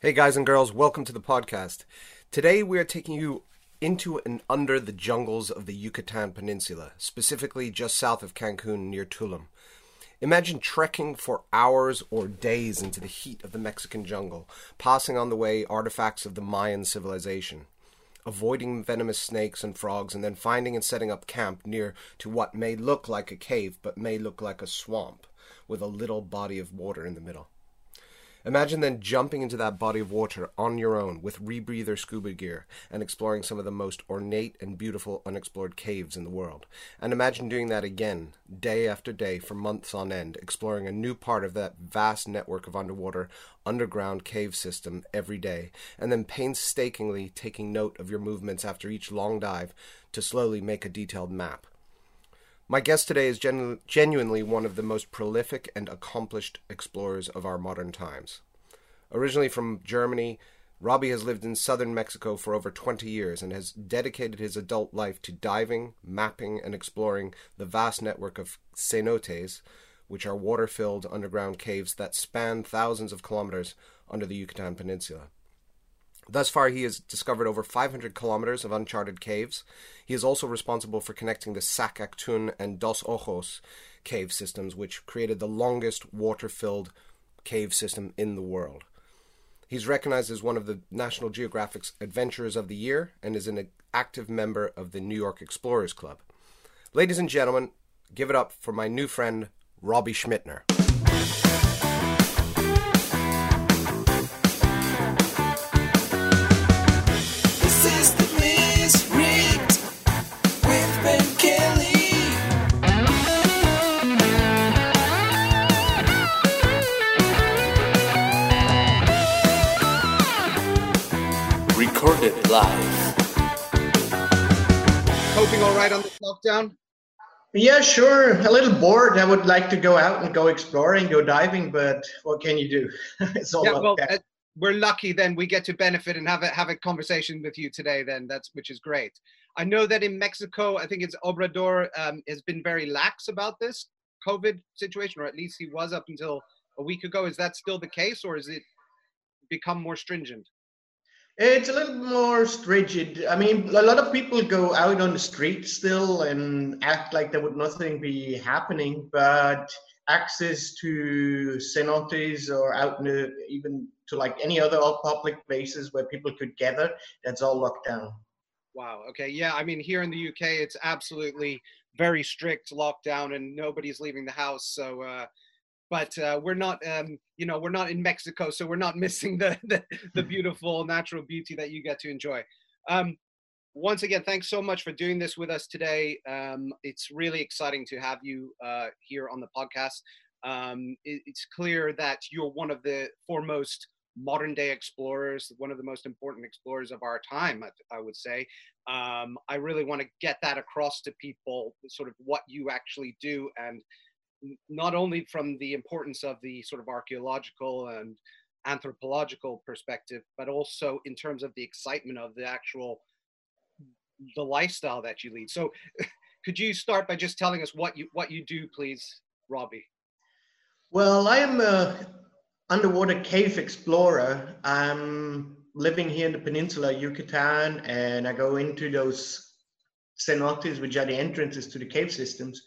Hey, guys and girls, welcome to the podcast. Today we are taking you into and under the jungles of the Yucatan Peninsula, specifically just south of Cancun near Tulum. Imagine trekking for hours or days into the heat of the Mexican jungle, passing on the way artifacts of the Mayan civilization, avoiding venomous snakes and frogs, and then finding and setting up camp near to what may look like a cave but may look like a swamp with a little body of water in the middle. Imagine then jumping into that body of water on your own with rebreather scuba gear and exploring some of the most ornate and beautiful unexplored caves in the world. And imagine doing that again, day after day, for months on end, exploring a new part of that vast network of underwater, underground cave system every day, and then painstakingly taking note of your movements after each long dive to slowly make a detailed map. My guest today is genu- genuinely one of the most prolific and accomplished explorers of our modern times. Originally from Germany, Robbie has lived in southern Mexico for over 20 years and has dedicated his adult life to diving, mapping, and exploring the vast network of cenotes, which are water filled underground caves that span thousands of kilometers under the Yucatan Peninsula. Thus far, he has discovered over 500 kilometers of uncharted caves. He is also responsible for connecting the Sac Actun and Dos Ojos cave systems, which created the longest water filled cave system in the world. He's recognized as one of the National Geographic's Adventurers of the Year and is an active member of the New York Explorers Club. Ladies and gentlemen, give it up for my new friend, Robbie Schmittner. Lockdown? Yeah, sure. A little bored. I would like to go out and go exploring, go diving, but what can you do? it's all yeah, well, uh, we're lucky then we get to benefit and have a have a conversation with you today. Then that's which is great. I know that in Mexico, I think it's Obrador um, has been very lax about this COVID situation, or at least he was up until a week ago. Is that still the case, or is it become more stringent? It's a little more stringent. I mean, a lot of people go out on the street still and act like there would nothing be happening, but access to cenotes or out in the, even to like any other public places where people could gather, that's all locked down. Wow. Okay. Yeah. I mean, here in the UK, it's absolutely very strict lockdown, and nobody's leaving the house. So, uh, but uh, we're not, um, you know, we're not in Mexico, so we're not missing the the, the beautiful natural beauty that you get to enjoy. Um, once again, thanks so much for doing this with us today. Um, it's really exciting to have you uh, here on the podcast. Um, it, it's clear that you're one of the foremost modern day explorers, one of the most important explorers of our time, I, I would say. Um, I really want to get that across to people, sort of what you actually do, and not only from the importance of the sort of archaeological and anthropological perspective, but also in terms of the excitement of the actual the lifestyle that you lead. So, could you start by just telling us what you what you do, please, Robbie? Well, I am a underwater cave explorer. I'm living here in the peninsula, Yucatan, and I go into those cenotes, which are the entrances to the cave systems.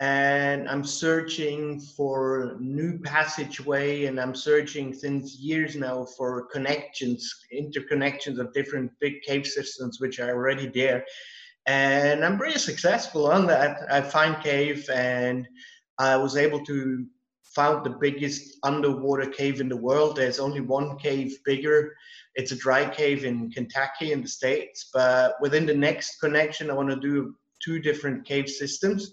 And I'm searching for new passageway, and I'm searching since years now for connections, interconnections of different big cave systems which are already there. And I'm pretty successful on that. I find cave, and I was able to found the biggest underwater cave in the world. There's only one cave bigger. It's a dry cave in Kentucky in the States. But within the next connection, I want to do two different cave systems.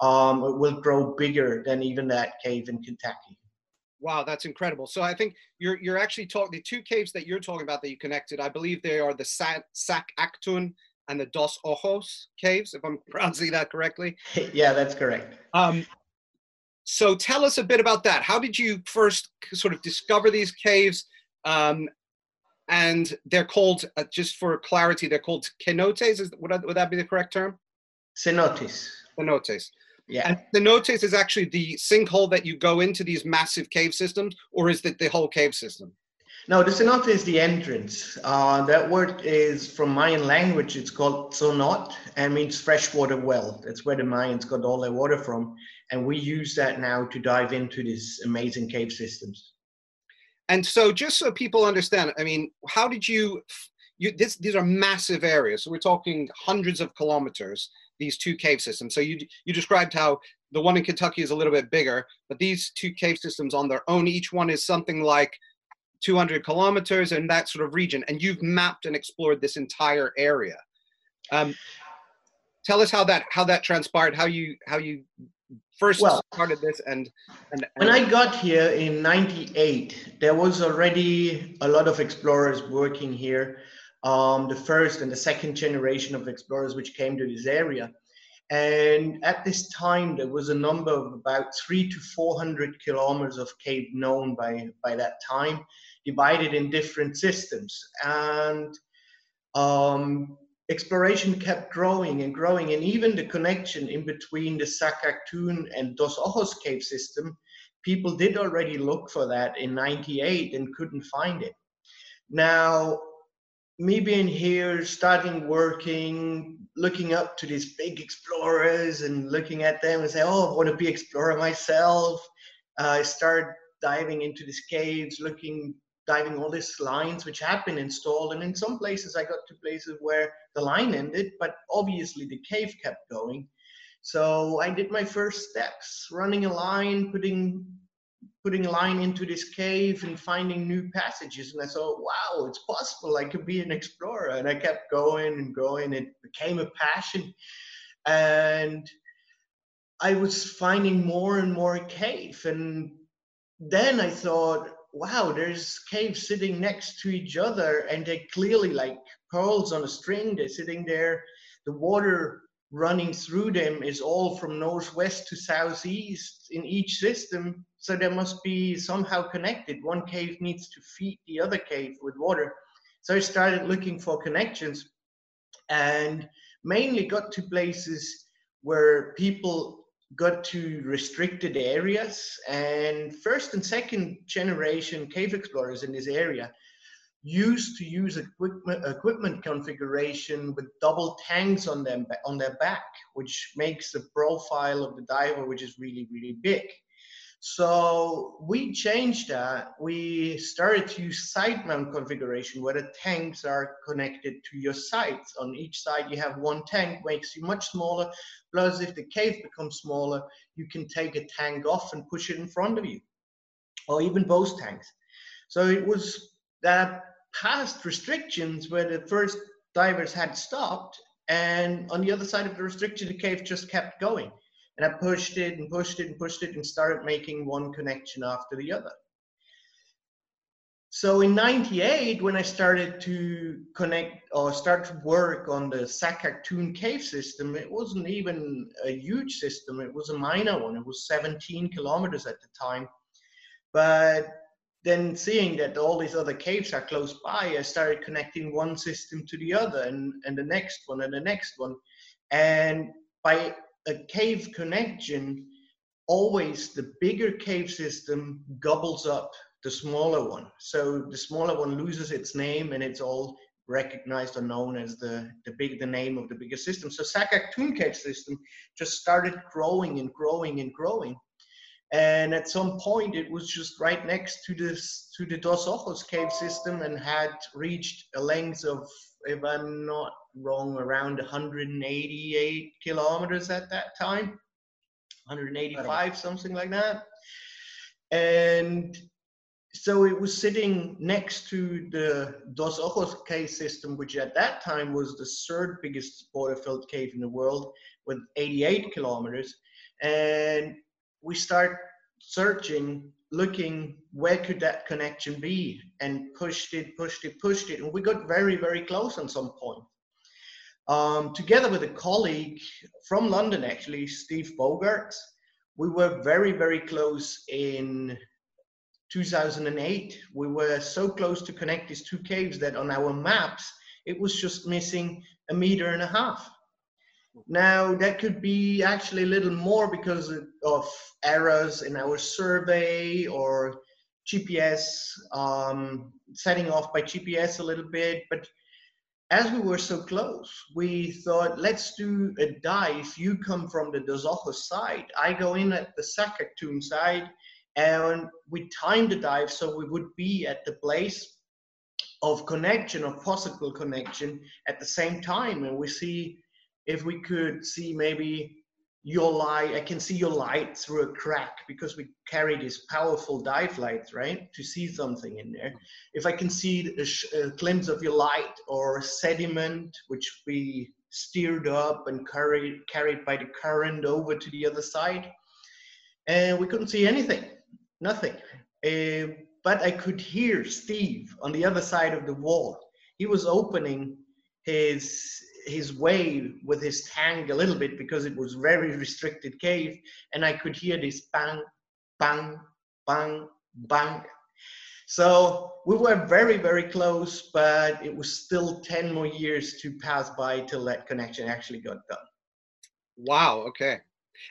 Um, it will grow bigger than even that cave in Kentucky. Wow, that's incredible. So I think you're you're actually talking the two caves that you're talking about that you connected. I believe they are the Sac, Sac Actun and the Dos Ojos caves, if I'm pronouncing that correctly. yeah, that's correct. Um, so tell us a bit about that. How did you first sort of discover these caves? Um, and they're called, uh, just for clarity, they're called cenotes. Is, would, that, would that be the correct term? Cenotes. Cenotes. Yeah. And cenotes is actually the sinkhole that you go into these massive cave systems, or is it the whole cave system? No, the cenote is the entrance. Uh, that word is from Mayan language. It's called sonot and means freshwater well. That's where the Mayans got all their water from. And we use that now to dive into these amazing cave systems. And so, just so people understand, I mean, how did you? You this these are massive areas. So we're talking hundreds of kilometers. These two cave systems. So you you described how the one in Kentucky is a little bit bigger, but these two cave systems on their own, each one is something like 200 kilometers in that sort of region, and you've mapped and explored this entire area. Um, tell us how that how that transpired, how you how you first Well- started this, and and, When I got here in 98, there was already a lot of explorers working here. Um, the first and the second generation of explorers which came to this area. And at this time, there was a number of about three to 400 kilometers of cave known by, by that time, divided in different systems. And um, exploration kept growing and growing, and even the connection in between the Sac Actun and Dos Ojos cave system, people did already look for that in 98 and couldn't find it. Now, me being here, starting working, looking up to these big explorers and looking at them and say, oh, I want to be explorer myself. Uh, I started diving into these caves, looking, diving all these lines which had been installed. And in some places, I got to places where the line ended, but obviously the cave kept going. So I did my first steps, running a line, putting putting line into this cave and finding new passages. And I thought, wow, it's possible. I could be an explorer. And I kept going and going. It became a passion. And I was finding more and more cave. And then I thought, wow, there's caves sitting next to each other and they're clearly like pearls on a string. They're sitting there. The water running through them is all from northwest to southeast in each system. So they must be somehow connected. One cave needs to feed the other cave with water. So I started looking for connections and mainly got to places where people got to restricted areas. And first and second generation cave explorers in this area used to use equipment, equipment configuration with double tanks on them on their back, which makes the profile of the diver, which is really really big. So we changed that. We started to use side mount configuration where the tanks are connected to your sides. On each side, you have one tank, makes you much smaller. Plus, if the cave becomes smaller, you can take a tank off and push it in front of you, or even both tanks. So it was that past restrictions where the first divers had stopped, and on the other side of the restriction, the cave just kept going. And I pushed it and pushed it and pushed it and started making one connection after the other. So in 98, when I started to connect or start to work on the Sac Actun cave system, it wasn't even a huge system. It was a minor one. It was 17 kilometers at the time. But then seeing that all these other caves are close by, I started connecting one system to the other and, and the next one and the next one. And by a cave connection, always the bigger cave system gobbles up the smaller one. So the smaller one loses its name and it's all recognized or known as the, the big the name of the bigger system. So Sac Actun cave system just started growing and growing and growing. And at some point it was just right next to this to the Dos Ojos cave system and had reached a length of, if I'm not wrong, around 188 kilometers at that time. 185, something like that. And so it was sitting next to the Dos Ojos cave system, which at that time was the third biggest border filled cave in the world with 88 kilometers. And we start searching, looking where could that connection be, and pushed it, pushed it, pushed it, and we got very, very close on some point. Um, together with a colleague from London, actually, Steve Bogaerts, we were very, very close in 2008. We were so close to connect these two caves that on our maps, it was just missing a meter and a half. Now, that could be actually a little more because of errors in our survey or GPS, um, setting off by GPS a little bit. But as we were so close, we thought, let's do a dive. You come from the Dos side. I go in at the Sac Actun side, and we timed the dive so we would be at the place of connection, of possible connection at the same time. And we see if we could see maybe your light, I can see your light through a crack because we carry these powerful dive lights, right? To see something in there. If I can see a, a glimpse of your light or sediment, which we steered up and carried, carried by the current over to the other side. And we couldn't see anything, nothing. Uh, but I could hear Steve on the other side of the wall. He was opening his his way with his tank a little bit because it was very restricted cave and i could hear this bang bang bang bang so we were very very close but it was still 10 more years to pass by till that connection actually got done Wow. Okay.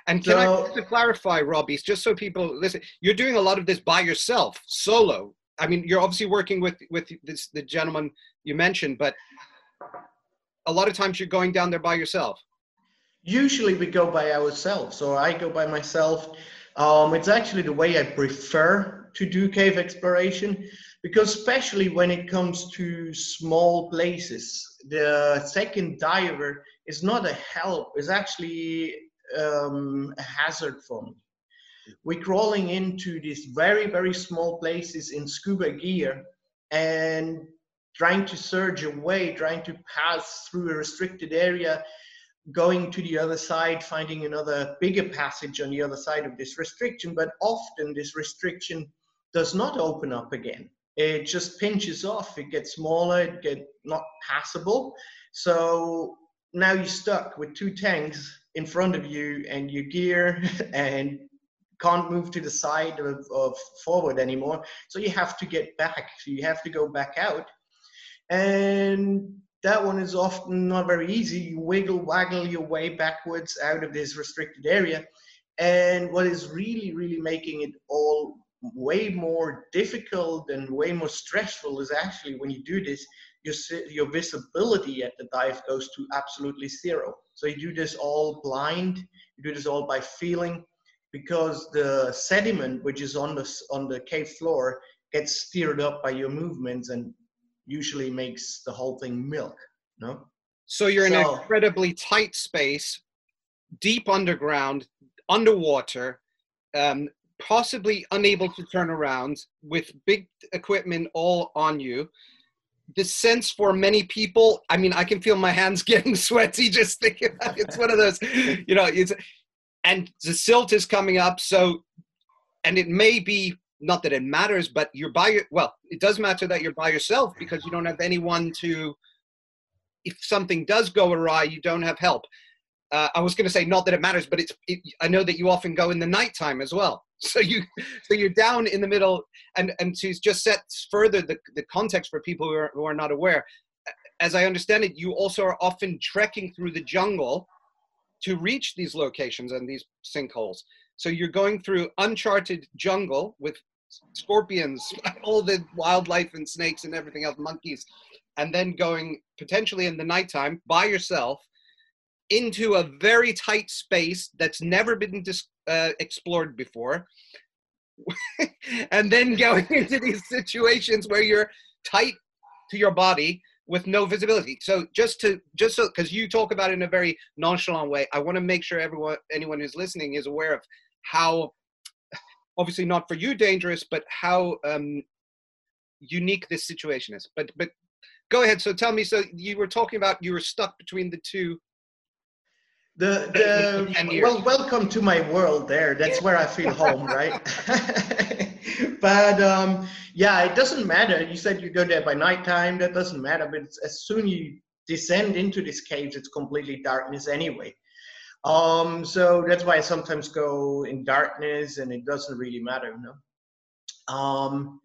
And can I So- just to clarify, Robbie, just so people listen, you're doing a lot of this by yourself, solo. I mean, you're obviously working with with this the gentleman you mentioned, but a lot of times you're going down there by yourself. usually we go by ourselves or i go by myself um, it's actually the way i prefer to do cave exploration because especially when it comes to small places the second diver is not a help it's actually um, a hazard for me we're crawling into these very very small places in scuba gear and trying to surge away trying to pass through a restricted area going to the other side, finding another bigger passage on the other side of this restriction, but often this restriction does not open up again. It just pinches off, it gets smaller, it gets not passable. So now you're stuck with two tanks in front of you and your gear and can't move to the side of, of forward anymore. So you have to get back. So you have to go back out. And that one is often not very easy. You wiggle, waggle your way backwards out of this restricted area. And what is really, really making it all way more difficult and way more stressful is actually when you do this, your, your visibility at the dive goes to absolutely zero. So you do this all blind, you do this all by feeling because the sediment which is on the, on the cave floor gets stirred up by your movements and usually makes the whole thing milk. No? So you're in an incredibly tight space, deep underground, underwater, um, possibly unable to turn around with big equipment all on you. The sense for many people, I mean, I can feel my hands getting sweaty just thinking about it. It's one of those, you know, it's, and the silt is coming up. So, and it may be not that it matters, but you're by your, well, it does matter that you're by yourself because you don't have anyone to, if something does go awry, you don't have help. Uh, I was going to say not that it matters, but it's. It, I know that you often go in the nighttime as well. So you, so you're down in the middle, and and to just set further the the context for people who are who are not aware. As I understand it, you also are often trekking through the jungle to reach these locations and these sinkholes. So you're going through uncharted jungle with scorpions, all the wildlife and snakes and everything else, monkeys, and then going potentially in the nighttime by yourself into a very tight space that's never been dis- uh, explored before. and then going into these situations where you're tight to your body with no visibility. So just to just so because you talk about it in a very nonchalant way, I want to make sure everyone anyone who's listening is aware of how obviously not for you dangerous, but how um, unique this situation is. But but go ahead. So tell me. So you were talking about you were stuck between the two. The, the well, welcome to my world. There, that's where I feel home, right? but um, yeah, it doesn't matter. You said you go there by nighttime. That doesn't matter. But it's, as soon you descend into these caves, it's completely darkness anyway. Um, so that's why I sometimes go in darkness, and it doesn't really matter, you know. Um,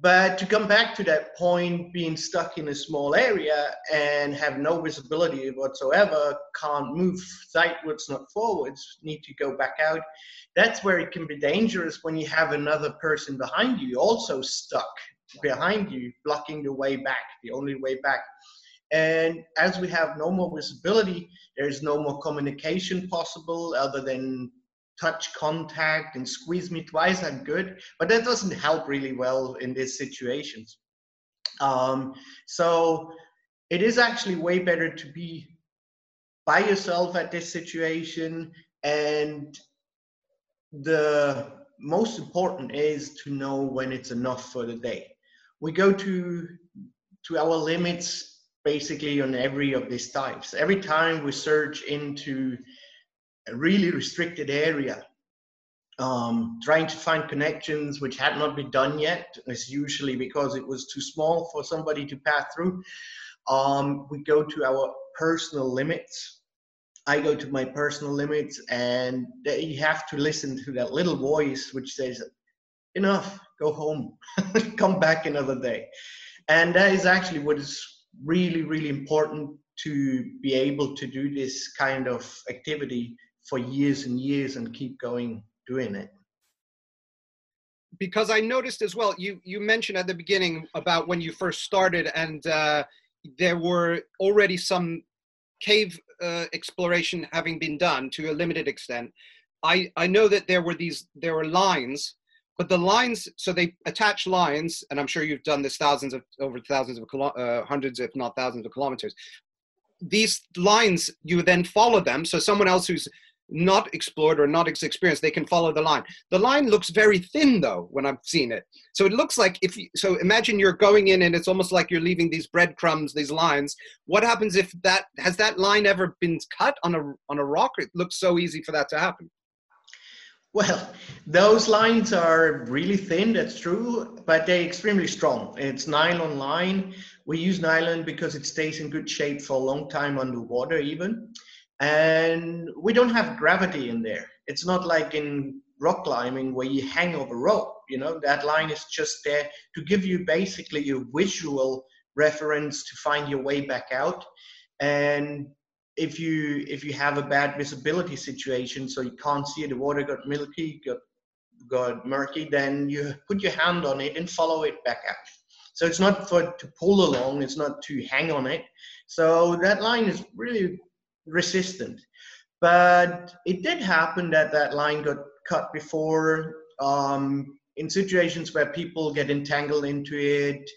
But to come back to that point, being stuck in a small area and have no visibility whatsoever, can't move sidewards, not forwards, need to go back out. That's where it can be dangerous when you have another person behind you also stuck behind you, blocking the way back, the only way back. And as we have no more visibility, there's no more communication possible other than touch contact and squeeze me twice, I'm good. But that doesn't help really well in these situations. Um, so it is actually way better to be by yourself at this situation. And the most important is to know when it's enough for the day. We go to to our limits basically on every of these types. Every time we search into a really restricted area, um, trying to find connections which had not been done yet, is usually because it was too small for somebody to pass through. Um, we go to our personal limits. I go to my personal limits, and you have to listen to that little voice which says, Enough, go home, come back another day. And that is actually what is really, really important to be able to do this kind of activity for years and years and keep going doing it because I noticed as well. You you mentioned at the beginning about when you first started, and uh, there were already some cave uh, exploration having been done to a limited extent. I I know that there were these there were lines, but the lines so they attach lines, and I'm sure you've done this thousands of over thousands of uh, hundreds, if not thousands of kilometers. These lines you then follow them, so someone else who's not explored or not experienced, they can follow the line. The line looks very thin though when I've seen it. So it looks like if you, so imagine you're going in and it's almost like you're leaving these breadcrumbs, these lines. What happens if that has that line ever been cut on a on a rock? It looks so easy for that to happen. Well, those lines are really thin, that's true, but they're extremely strong. It's nylon line. We use nylon because it stays in good shape for a long time underwater, even and we don't have gravity in there. It's not like in rock climbing where you hang over rope. You know that line is just there to give you basically a visual reference to find your way back out. And if you if you have a bad visibility situation, so you can't see the water got milky, got got murky, then you put your hand on it and follow it back out. So it's not for to pull along, it's not to hang on it. So that line is really resistant. But it did happen that that line got cut before um, in situations where people get entangled into it,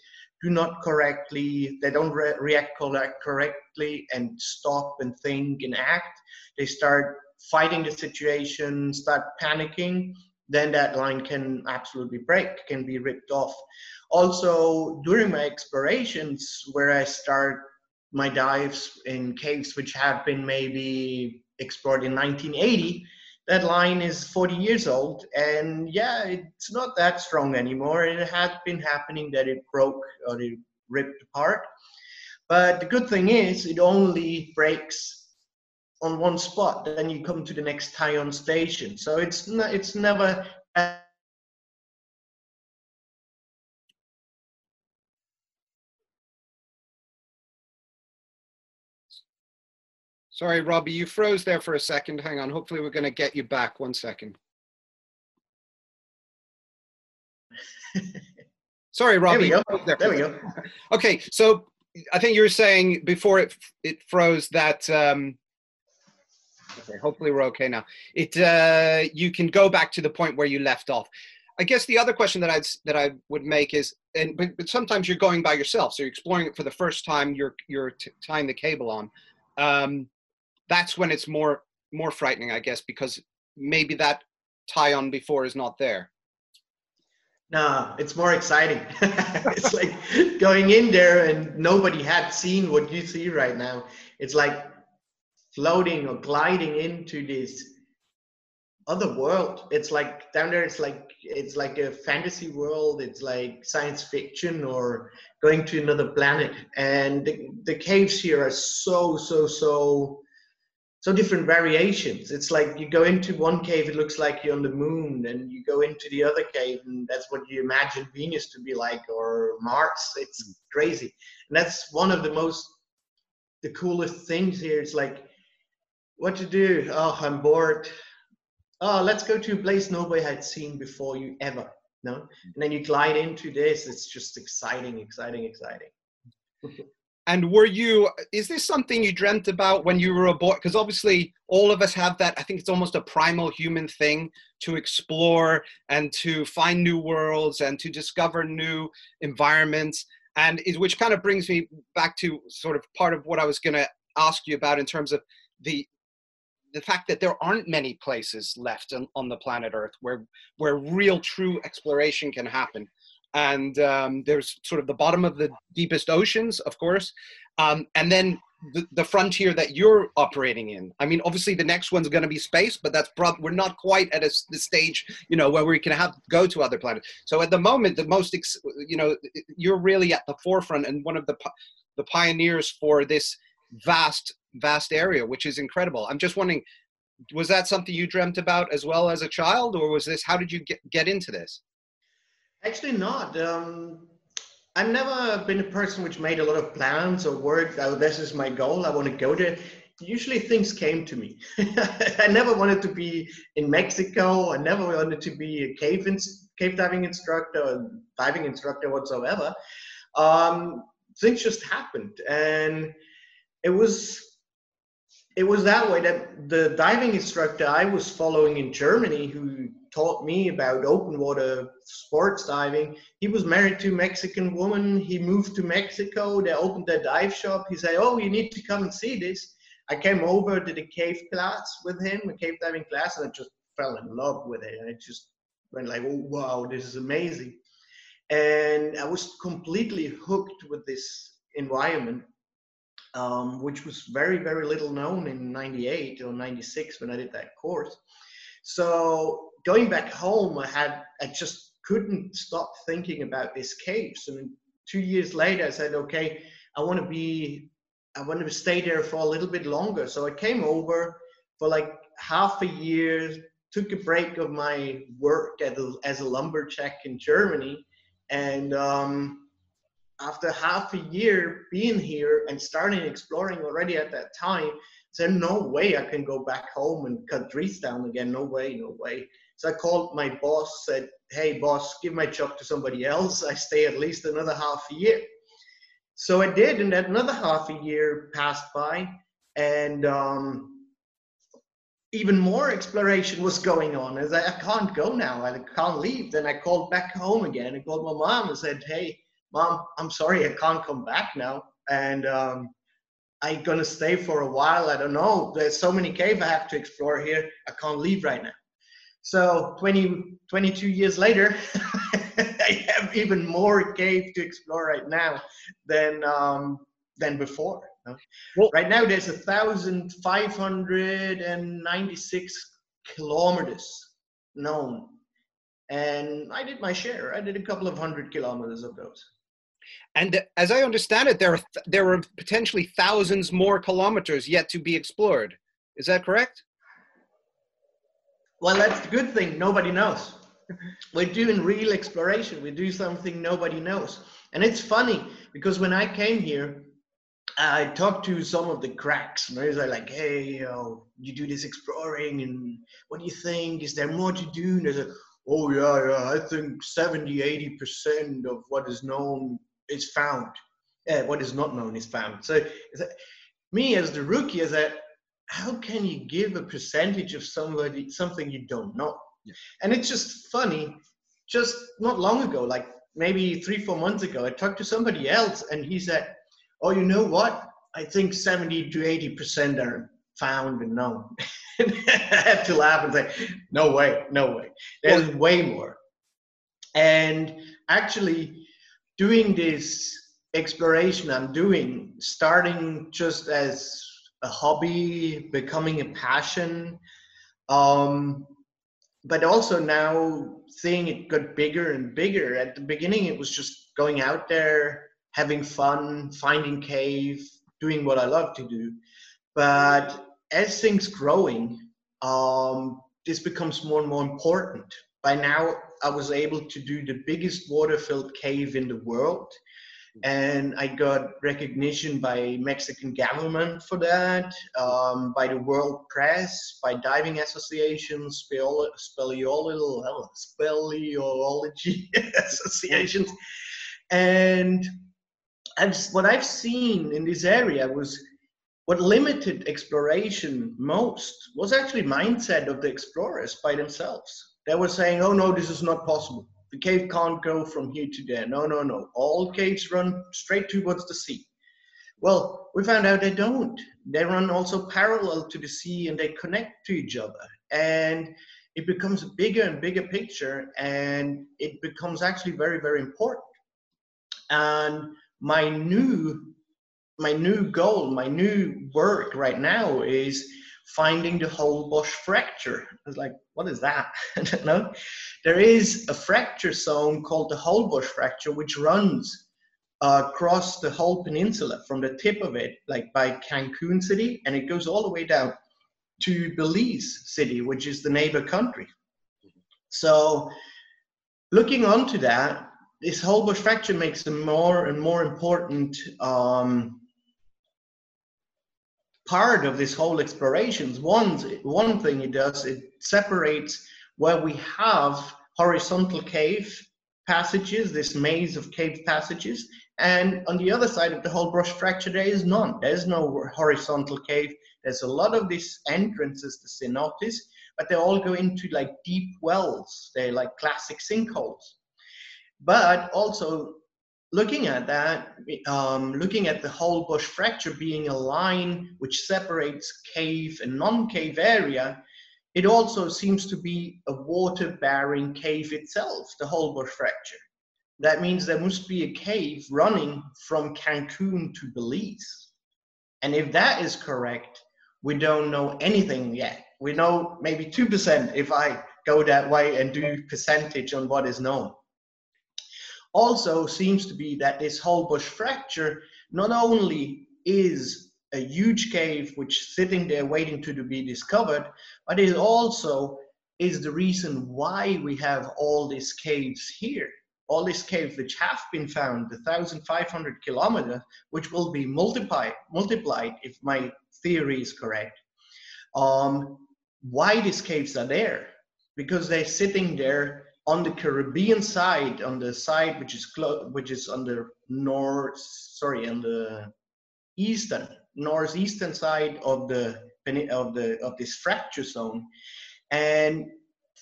do not correctly, they don't re- react correct, correctly and stop and think and act. They start fighting the situation, start panicking, then that line can absolutely break, can be ripped off. Also, during my explorations, where I start my dives in caves which have been maybe explored in 1980 that line is 40 years old and yeah it's not that strong anymore. It had been happening that it broke or it ripped apart. But the good thing is it only breaks on one spot then you come to the next tie-on station. So it's it's never Sorry, Robbie, you froze there for a second. Hang on. Hopefully, we're going to get you back. One second. Sorry, Robbie. There we go. There, there we go. okay, so I think you were saying before it it froze that. Um, okay, hopefully we're okay now. It uh, you can go back to the point where you left off. I guess the other question that I'd that I would make is, and but, but sometimes you're going by yourself, so you're exploring it for the first time. You're you're t- tying the cable on. Um, that's when it's more more frightening, I guess, because maybe that tie on before is not there. No, it's more exciting. it's like going in there and nobody had seen what you see right now. It's like floating or gliding into this other world. It's like down there. It's like it's like a fantasy world. It's like science fiction or going to another planet. And the, the caves here are so so so so different variations. It's like you go into one cave, it looks like you're on the moon, and you go into the other cave, and that's what you imagine Venus to be like or Mars. It's hmm. crazy, and that's one of the most the coolest things here. It's like what to do. Oh, I'm bored. Oh, let's go to a place nobody had seen before you ever. No, hmm. and then you glide into this. It's just exciting, exciting, exciting. And were you, is this something you dreamt about when you were a boy? Because obviously, all of us have that. I think it's almost a primal human thing to explore and to find new worlds and to discover new environments. And is, which kind of brings me back to sort of part of what I was going to ask you about in terms of the the fact that there aren't many places left on, on the planet Earth where where real true exploration can happen and um, there's sort of the bottom of the deepest oceans, of course, um, and then the, the, frontier that you're operating in. I mean, obviously, the next one's going to be space, but that's prob- we're not quite at a, the stage, you know, where we can have go to other planets. So at the moment, the most, ex- you know, you're really at the forefront and one of the the pioneers for this vast vast area, which is incredible. I'm just wondering, was that something you dreamt about as well as a child, or was this how did you get get into this? Actually, not. Um, I've never been a person which made a lot of plans or worked. Oh, this is my goal. I want to go there. Usually, things came to me. I never wanted to be in Mexico. I never wanted to be a cave in, cave diving instructor or diving instructor whatsoever. Um, things just happened, and it was it was that way that the diving instructor I was following in Germany, who taught me about open water sports diving. He was married to a Mexican woman. He moved to Mexico. They opened their dive shop. He said, "Oh, you need to come and see this." I came over to the cave class with him, a cave diving class, and I just fell in love with it. And I just went like, "Oh, wow, this is amazing!" And I was completely hooked with this environment. Um, which was very, very little known in 98 or 96 when I did that course. So going back home, I had I just couldn't stop thinking about this case. And two years later, I said, okay, I want to be, I want to stay there for a little bit longer. So I came over for like half a year, took a break of my work as a, as a lumberjack in Germany, and um, after half a year being here and starting exploring already at that time, said no way I can go back home and cut trees down again. No way, no way. So I called my boss, said, hey, boss, give my job to somebody else. I stay at least another half a year. So I did, and another half a year passed by, and um, even more exploration was going on. As I, I can't go now, I can't leave. Then I called back home again I called my mom and said, "Hey, mom, I'm sorry, I can't come back now, and um, I'm gonna stay for a while. I don't know. There's so many cave I have to explore here. I can't leave right now." So 20, 22 years later, I have even more cave to explore right now than um, than before. Well, right now, there's a thousand five hundred and ninety-six kilometers known, and I did my share. I did a couple of hundred kilometers of those. And as I understand it, there are th- there are potentially thousands more kilometers yet to be explored. Is that correct? Well, that's the good thing. Nobody knows. We're doing real exploration. We do something nobody knows. And it's funny because when I came here, I talked to some of the cracks. And they're like, hey, you, know, you do this exploring and what do you think? Is there more to do? And they said, oh, yeah, yeah, I think 70, 80% of what is known is found. Uh, what is not known is found. So me as the rookie, as a how can you give a percentage of somebody something you don't know? Yeah. And it's just funny. Just not long ago, like maybe three, four months ago, I talked to somebody else, and he said, "Oh, you know what? I think seventy to eighty percent are found and known." I had to laugh and say, "No way, no way. There's well, way more." And actually, doing this exploration I'm doing, starting just as a hobby, becoming a passion. Um, but also now seeing it got bigger and bigger. At the beginning, it was just going out there, having fun, finding cave, doing what I love to do. But as things growing, um, this becomes more and more important. By now, I was able to do the biggest water-filled cave in the world, and I got recognition by Mexican government for that, um, by the world press, by diving associations, speleolo- speleolo- speleology associations, and I've, what I've seen in this area was what limited exploration most was actually mindset of the explorers by themselves. They were saying, "Oh no, this is not possible. The cave can't go from here to there. No, no, no. All caves run straight towards the sea." Well, we found out they don't. They run also parallel to the sea and they connect to each other. And it becomes a bigger and bigger picture and it becomes actually very, very important. And my new my new goal, my new work right now is finding the whole Holbox fracture. I was like, what is that? I don't know. There is a fracture zone called the Holbox fracture, which runs uh, across the whole peninsula from the tip of it, like by Cancun City, and it goes all the way down to Belize City, which is the neighbor country. So, looking onto that, this Holbox fracture makes a more and more important um, part of this whole explorations. One, one thing it does, it separates where we have horizontal cave passages, this maze of cave passages, and on the other side of the Holbox fracture, there is none. There's no horizontal cave. There's a lot of these entrances, the cenotes, but they all go into like deep wells. They're like classic sinkholes. But also looking at that, um, looking at the Holbox fracture being a line which separates cave and non-cave area, it also seems to be a water-bearing cave itself, the Holbox fracture. That means there must be a cave running from Cancun to Belize. And if that is correct, we don't know anything yet. We know maybe 2% if I go that way and do percentage on what is known also seems to be that this Holbox fracture not only is a huge cave which sitting there waiting to be discovered, but it also is the reason why we have all these caves here. All these caves which have been found, the 1,500 kilometers, which will be multiplied, multiplied if my theory is correct. Um, why these caves are there? Because they're sitting there on the Caribbean side, on the side which is clo- which is on the north, sorry, on the eastern, northeastern side of the of the of this fracture zone, and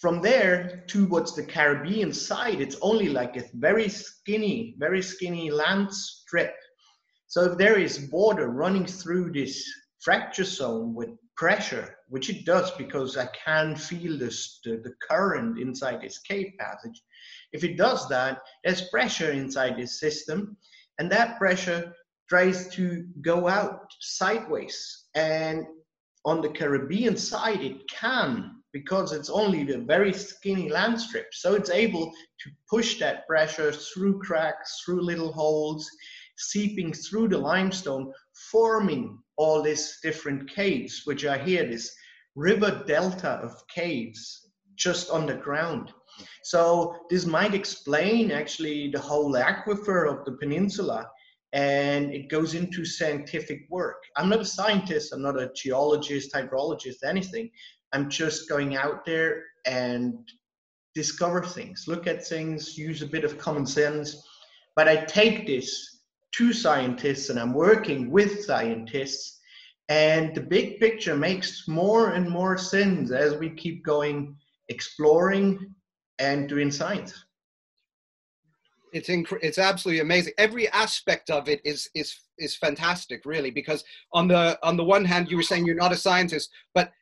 from there towards the Caribbean side, it's only like a very skinny, very skinny land strip. So if there is water running through this fracture zone with pressure, which it does because I can feel this, the, the current inside this cave passage. If it does that, there's pressure inside this system, and that pressure tries to go out sideways. And on the Caribbean side, it can because it's only the very skinny land strip. So it's able to push that pressure through cracks, through little holes, seeping through the limestone, forming all these different caves, which are here, this river delta of caves just on the ground. So this might explain actually the whole aquifer of the peninsula and it goes into scientific work. I'm not a scientist, I'm not a geologist, hydrologist, anything. I'm just going out there and discover things, look at things, use a bit of common sense. But I take this to scientists and I'm working with scientists. And the big picture makes more and more sense as we keep going exploring and doing science. It's inc- it's absolutely amazing. Every aspect of it is is is fantastic, really. Because on the on the one hand, you were saying you're not a scientist, but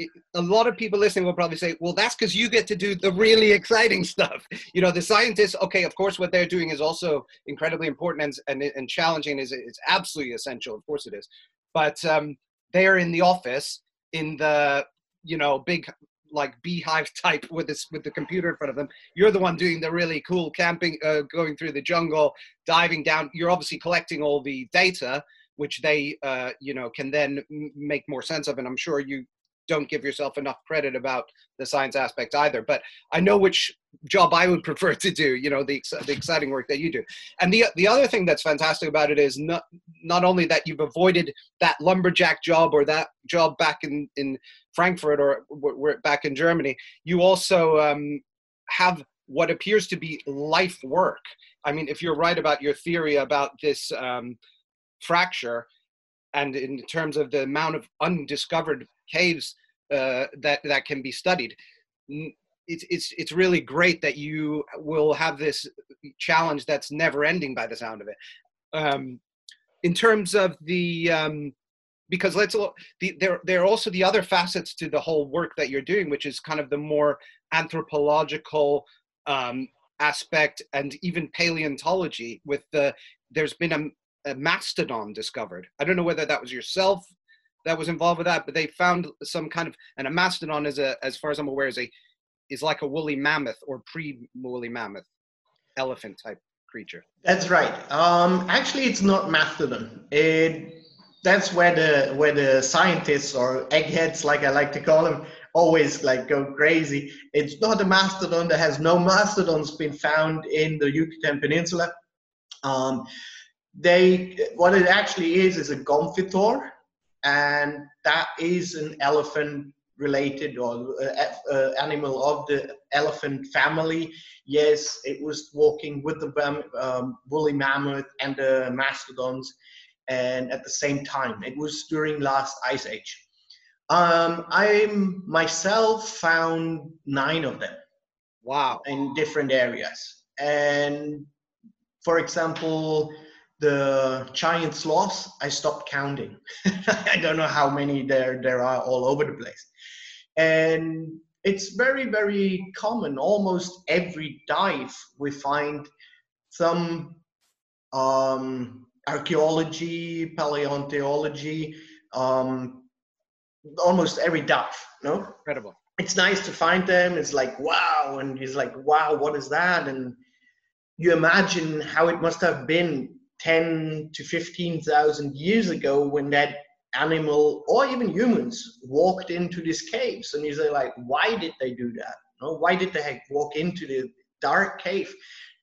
a lot of people listening will probably say, well, that's because you get to do the really exciting stuff. You know, the scientists, okay, of course, what they're doing is also incredibly important and, and, and challenging. Is It's absolutely essential. Of course it is. But um, they're in the office in the, you know, big like beehive type with this with the computer in front of them. You're the one doing the really cool camping, uh, going through the jungle, diving down. You're obviously collecting all the data, which they uh, you know can then make more sense of. And I'm sure you don't give yourself enough credit about the science aspect either. But I know which job I would prefer to do. You know, the the exciting work that you do. And the the other thing that's fantastic about it is not not only that you've avoided that lumberjack job or that job back in in Frankfurt or back in Germany, you also um, have what appears to be life work. I mean, if you're right about your theory about this um, fracture, and in terms of the amount of undiscovered caves uh, that that can be studied, it's it's it's really great that you will have this challenge that's never ending by the sound of it. Um, in terms of the um, because let's look the, there there are also the other facets to the whole work that you're doing which is kind of the more anthropological um, aspect and even paleontology with the there's been a, a mastodon discovered i don't know whether that was yourself that was involved with that but they found some kind of and a mastodon is a as far as i'm aware is a is like a woolly mammoth or pre woolly mammoth elephant type creature That's right. Um, actually, it's not mastodon. It that's where the where the scientists or eggheads, like I like to call them, always like go crazy. It's not a mastodon. There has no mastodons been found in the Yucatan Peninsula. Um, they what it actually is is a gomphothere, and that is an elephant related or uh, uh, animal of the elephant family. Yes, it was walking with the um, woolly mammoth and the mastodons, and at the same time, it was during last ice age. Um, I myself found nine of them wow. in different areas, and for example, the giant sloths, I stopped counting. I don't know how many there there are all over the place, and it's very very common. Almost every dive we find some um, archaeology paleontology um, almost every dive no? Incredible. It's nice to find them. It's like wow and he's like wow what is that? And you imagine how it must have been 10 to 15,000 years ago when that animal or even humans walked into these caves. And you say like why did they do that? Why did they walk into the dark cave?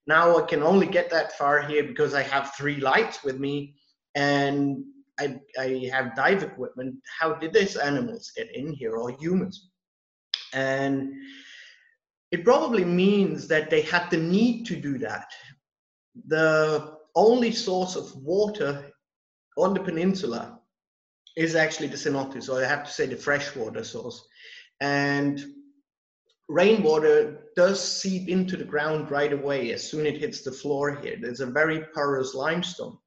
Now i can only get that far here because i have three lights with me and i, I have dive equipment. How did these animals get in here? Or humans. And it probably means that they had the need to do that. The only source of water on the peninsula is actually the cenotes, or I have to say the freshwater source. And rainwater does seep into the ground right away as soon as it hits the floor here. There's a very porous limestone.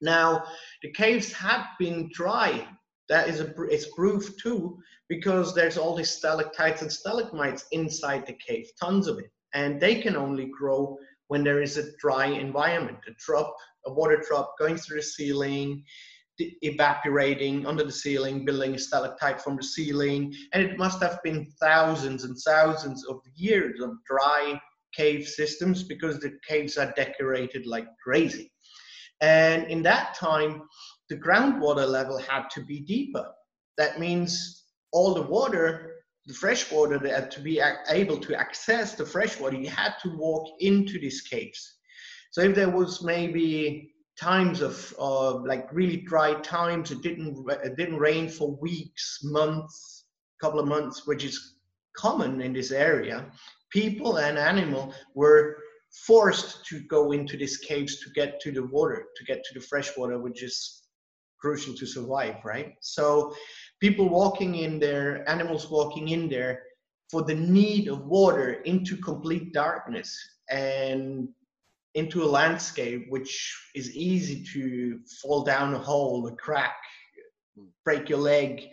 Now, the caves have been dry. That is a, it's proof too, because there's all these stalactites and stalagmites inside the cave, tons of it. And they can only grow when there is a dry environment, a drop, a water drop going through the ceiling, evaporating under the ceiling, building a stalactite from the ceiling, and it must have been thousands and thousands of years of dry cave systems because the caves are decorated like crazy. And in that time, the groundwater level had to be deeper. That means all the water, the fresh water, that to be able to access the fresh water, you had to walk into these caves. So if there was maybe times of like really dry times. It didn't it didn't rain for weeks, months, couple of months, which is common in this area. People and animal were forced to go into these caves to get to the water, to get to the fresh water, which is crucial to survive, right? So people walking in there, animals walking in there for the need of water into complete darkness and into a landscape which is easy to fall down a hole, a crack, break your leg.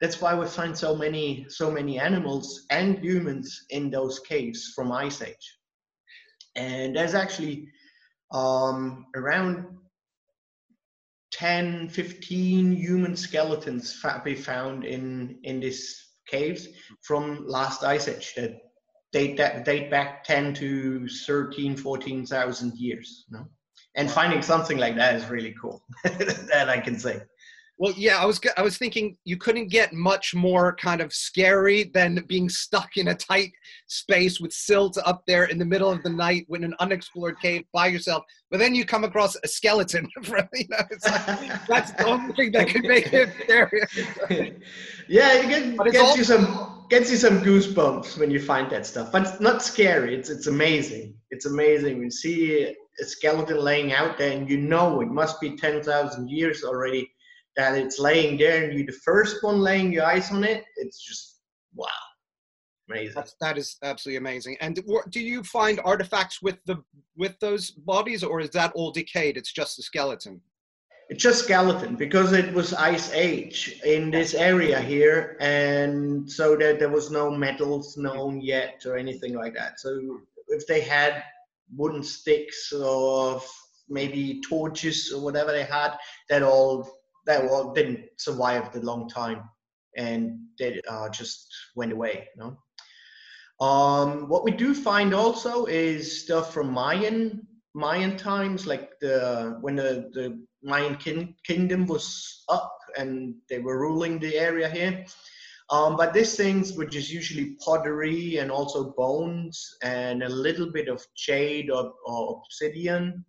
That's why we find so many so many animals and humans in those caves from Ice Age. And there's actually um, around 10, 15 human skeletons fa- be found in in these caves from last ice age that date that date back 10 to 13 14,000 years no? And finding something like that is really cool. that I can say. Well, yeah, I was I was thinking you couldn't get much more kind of scary than being stuck in a tight space with silt up there in the middle of the night in an unexplored cave by yourself. But then you come across a skeleton. From, you know, it's like, that's the only thing that can make it scary. yeah, it get, gets all- you some gets you some goosebumps when you find that stuff. But it's not scary. It's it's amazing. It's amazing when you see a skeleton laying out there, and you know it must be ten thousand years already that it's laying there, and you're the first one laying your eyes on it. It's just wow, amazing. That's, that is absolutely amazing. And do you find artifacts with the with those bodies, or is that all decayed? It's just a skeleton. It's just skeleton because it was ice age in this area here, and so that there was no metals known yet or anything like that. So if they had wooden sticks or maybe torches or whatever they had, that all that all didn't survive the long time, and they uh, just went away. You know. Um, what we do find also is stuff from Mayan Mayan times, like the when the, the Mayan kin- kingdom was up and they were ruling the area here. Um, but these things, which is usually pottery and also bones and a little bit of jade or, or obsidian,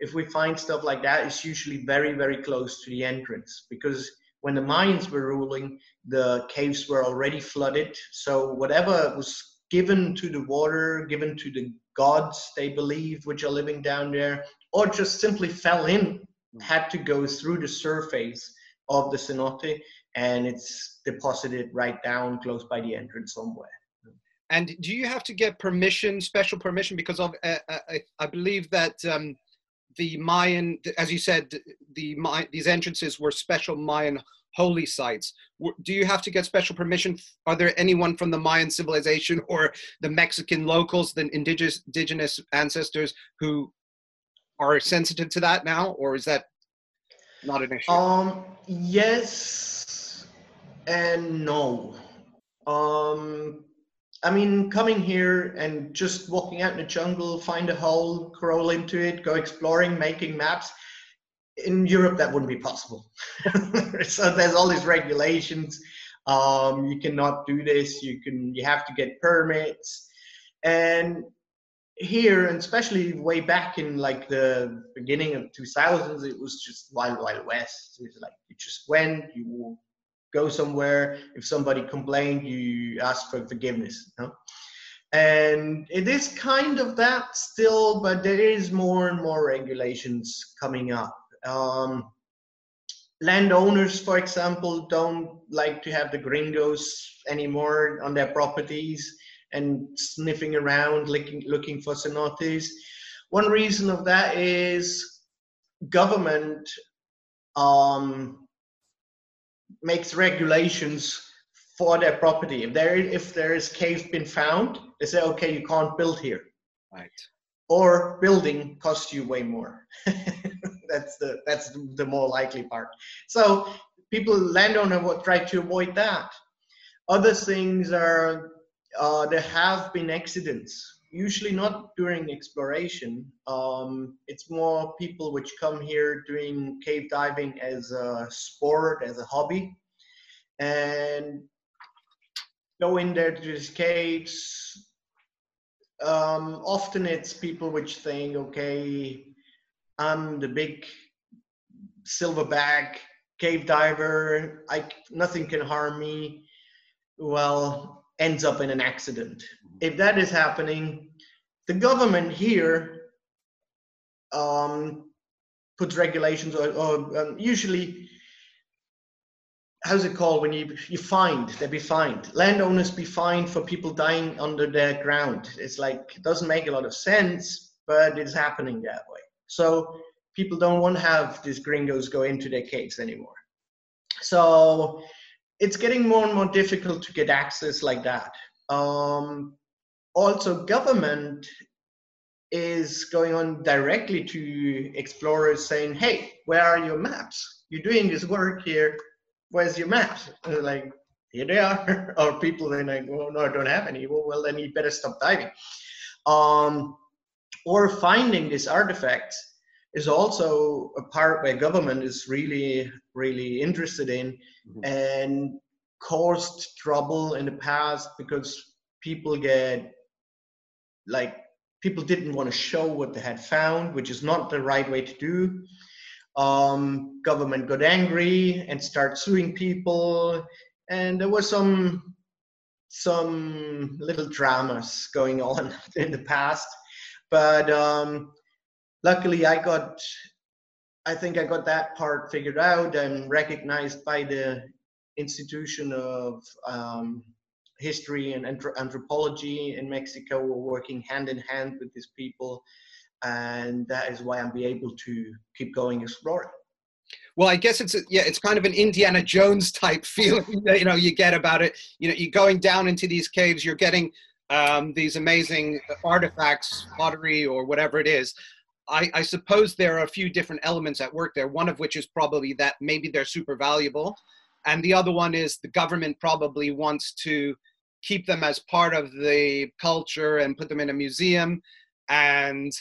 if we find stuff like that, it's usually very, very close to the entrance because when the Mayans were ruling, the caves were already flooded. So whatever was given to the water, given to the gods they believe, which are living down there, or just simply fell in, had to go through the surface of the cenote and it's deposited right down close by the entrance somewhere. And do you have to get permission, special permission, because of uh, uh, I, I believe that um, the Mayan, as you said, the May, these entrances were special Mayan holy sites. Do you have to get special permission? Are there anyone from the Mayan civilization or the Mexican locals, the indigenous indigenous ancestors, who are sensitive to that now, or is that not an issue? Um, yes and no. Um, I mean, coming here and just walking out in the jungle, find a hole, crawl into it, go exploring, making maps. In Europe, that wouldn't be possible. so there's all these regulations. Um, you cannot do this. You can. You have to get permits. And here, and especially way back in like the beginning of 2000s, it was just wild, wild west. It's like you just went, you go somewhere. If somebody complained, you ask for forgiveness. You know? And it is kind of that still, but there is more and more regulations coming up. Um, landowners, for example, don't like to have the gringos anymore on their properties and sniffing around looking looking for cenotes. One reason of that is government um, makes regulations for their property. If there if there is cave been found, they say okay you can't build here, right. or building costs you way more. that's the that's the more likely part. So people landowner will try to avoid that. Other things are uh, there have been accidents, usually not during exploration. Um, it's more people which come here doing cave diving as a sport, as a hobby, and go in there to these caves. Um, often it's people which think, okay, I'm the big silverback cave diver. I nothing can harm me. Well, ends up in an accident. If that is happening, the government here um, puts regulations or, or um, usually how's it called when you you find they be fined. Landowners be fined for people dying under their ground. It's like it doesn't make a lot of sense but it's happening that way. So people don't want to have these gringos go into their caves anymore. So it's getting more and more difficult to get access like that. Um, also government is going on directly to explorers saying hey where are your maps? You're doing this work here. Where's your maps? Like here they are. Or people then like oh no i don't have any. Well, well then you better stop diving. Um, or finding these artifacts is also a part where government is really, really interested in Mhm. and caused trouble in the past because people get like people didn't want to show what they had found, which is not the right way to do. Um, government got angry and started suing people, and there was some some little dramas going on in the past. But um, luckily, I got I think I got that part figured out and recognized by the institution of um, history and anthropology in Mexico. We're working hand in hand with these people, and that is why I'm be able to keep going exploring. Well, I guess it's a, yeah, it's kind of an Indiana Jones type feeling that you know you get about it. You know, you're going down into these caves, you're getting um, these amazing artifacts, pottery or whatever it is. I, I suppose there are a few different elements at work there. One of which is probably that maybe they're super valuable, and the other one is the government probably wants to keep them as part of the culture and put them in a museum. And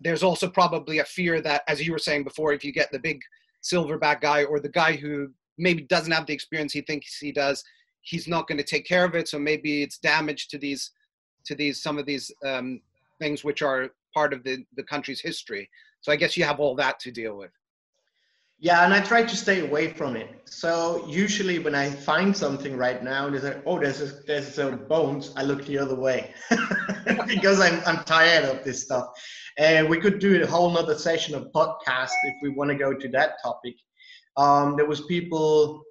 there's also probably a fear that, as you were saying before, if you get the big silverback guy or the guy who maybe doesn't have the experience he thinks he does he's not going to take care of it so maybe it's damage to these to these some of these um, things which are part of the the country's history so i guess you have all that to deal with Yeah, and I try to stay away from it. So usually when I find something right now, there's a, oh, there's a, there's some bones. I look the other way because I'm I'm tired of this stuff. And we could do a whole nother session of podcast if we want to go to that topic. Um, there was people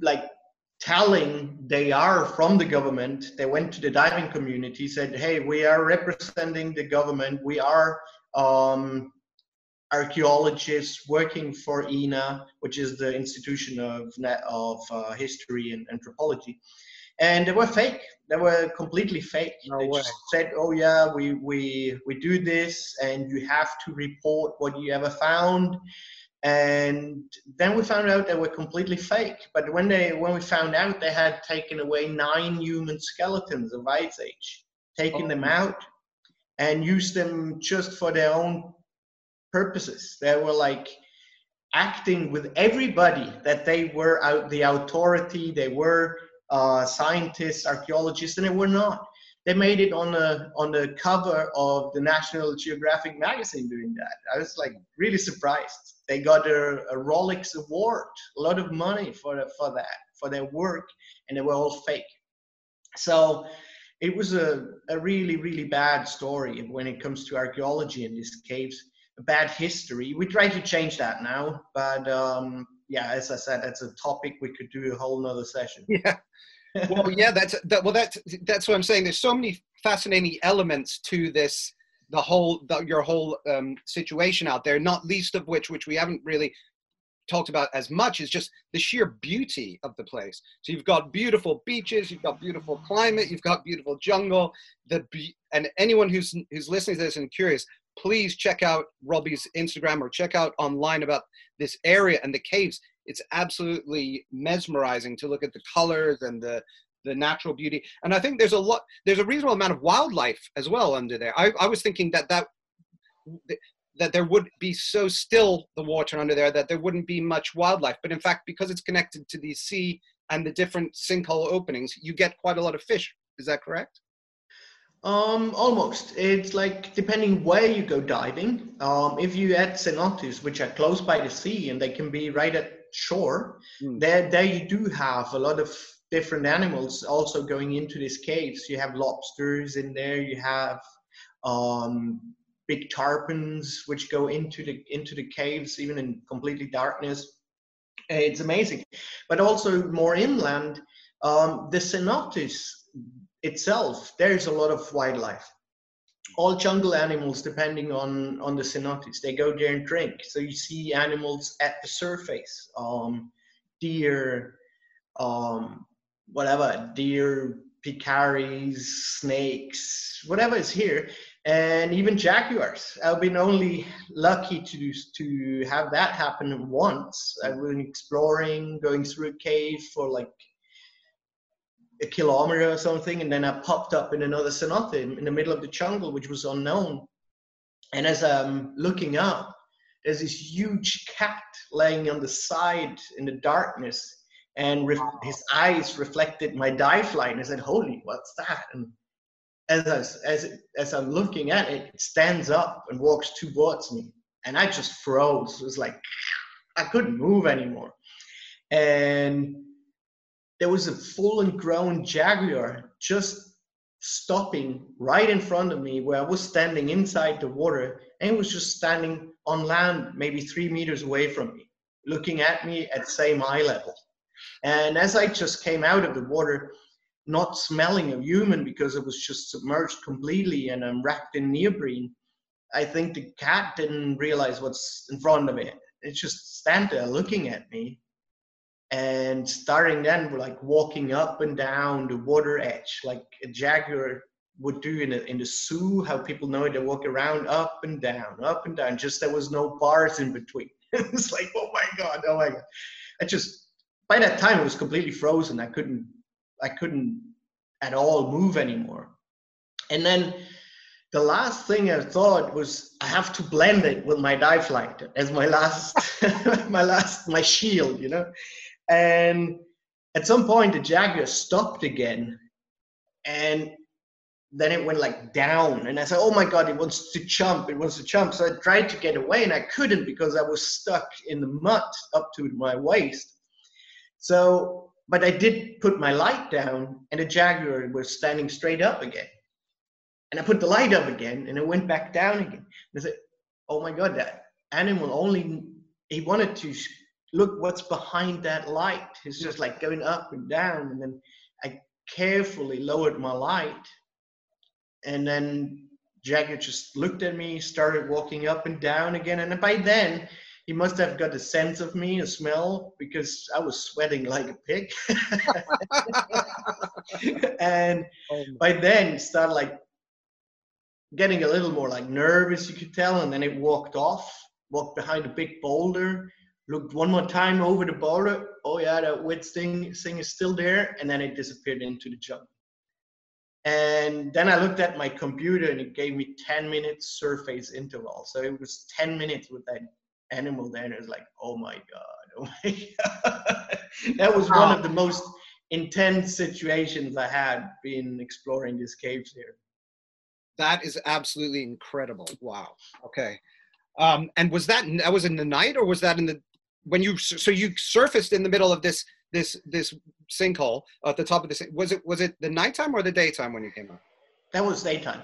like telling they are from the government. They went to the diving community, said, "Hey, we are representing the government. We are." Um, archaeologists working for INAH, which is the Institution of, of uh, History and Anthropology. And they were fake. They were completely fake. No they way. just said, "Oh yeah, we we we do this, and you have to report what you ever found." And then we found out they were completely fake. But when they when we found out they had taken away nine human skeletons of Ice Age, taken Oh. them out, and used them just for their own purposes. They were like acting with everybody that they were out the authority, they were uh, scientists, archaeologists, and they were not. They made it on the on the cover of the National Geographic magazine doing that. I was like really surprised. They got a, a Rolex award, a lot of money for for that for their work, and they were all fake. So it was a, a really really bad story when it comes to archaeology in these caves a bad history. We try to change that now, but um, yeah, as I said, that's a topic we could do a whole nother session. yeah well yeah that's that well that's that's what i'm saying. There's so many fascinating elements to this the whole the, your whole um, situation out there not least of which which we haven't really talked about as much is just the sheer beauty of the place. So you've got beautiful beaches you've got beautiful climate you've got beautiful jungle. The be- and anyone who's who's listening to this and curious please check out robbie's instagram or check out online about this area and the caves it's absolutely mesmerizing to look at the colors and the the natural beauty and i think there's a lot there's a reasonable amount of wildlife as well under there i, I was thinking that that that there would be so still the water under there that there wouldn't be much wildlife but in fact because it's connected to the sea and the different sinkhole openings you get quite a lot of fish is that correct Um, almost. It's like depending where you go diving. Um, if you at cenotes, which are close by the sea and they can be right at shore, Mm. there there you do have a lot of different animals also going into these caves. You have lobsters in there. You have um, big tarpons which go into the into the caves even in completely darkness. It's amazing, but also more inland. Um, the cenotes itself, there's a lot of wildlife. All jungle animals, depending on on the cenotes, they go there and drink. So you see animals at the surface, um, deer, um, whatever, deer, peccaries, snakes, whatever is here, and even jaguars. I've been only lucky to to have that happen once. I've been exploring, going through a cave for like a kilometer or something, and then I popped up in another cenote in, the middle of the jungle, which was unknown. And as I'm looking up, there's this huge cat laying on the side in the darkness, and ref- his eyes reflected my dive light. And I said, "Holy, what's that?" And as I, as it- as I'm looking at it, it stands up and walks towards me, and I just froze. It was like I couldn't move anymore, and there was a full and grown jaguar just stopping right in front of me where I was standing inside the water and it was just standing on land maybe three meters away from me looking at me at same eye level. And as I just came out of the water not smelling a human because it was just submerged completely and I'm wrapped in neoprene I think the cat didn't realize what's in front of it. It just stand there looking at me and starting then we're like walking up and down the water edge like a jaguar would do in, a, in the zoo how people know it they walk around up and down up and down just there was no bars in between. It's like oh my god oh my god. I just by that time it was completely frozen. I couldn't i couldn't at all move anymore. And then the last thing i thought was i have to blend it with my dive light as my last my last my shield you know and at some point, the Jaguar stopped again, and then it went like down. And I said, "Oh my God, it wants to jump! It wants to jump!" So I tried to get away, and I couldn't because I was stuck in the mud up to my waist. So, but I did put my light down, and the Jaguar was standing straight up again. And I put the light up again, and it went back down again. And I said, "Oh my God, that animal only he wanted to." Look what's behind that light. It's just like going up and down. And then I carefully lowered my light. And then Jagger just looked at me, started walking up and down again. And by then, he must have got a sense of me, a smell, because I was sweating like a pig. and oh by then, started like getting a little more like nervous, you could tell. And then it walked off, walked behind a big boulder, looked one more time over the boulder. Oh yeah, that wet thing, thing is still there, and then it disappeared into the jungle. And then I looked at my computer, and it gave me 10 minutes surface interval. So it was 10 minutes with that animal there, and it was like, oh my god, oh my god. that was one of the most intense situations I had been exploring these caves here. That is absolutely incredible. Wow. Okay. Um, and was that that was in the night or was that in the when you so you surfaced in the middle of this this this sinkhole at the top of this was it was it the nighttime or the daytime when you came up That was daytime.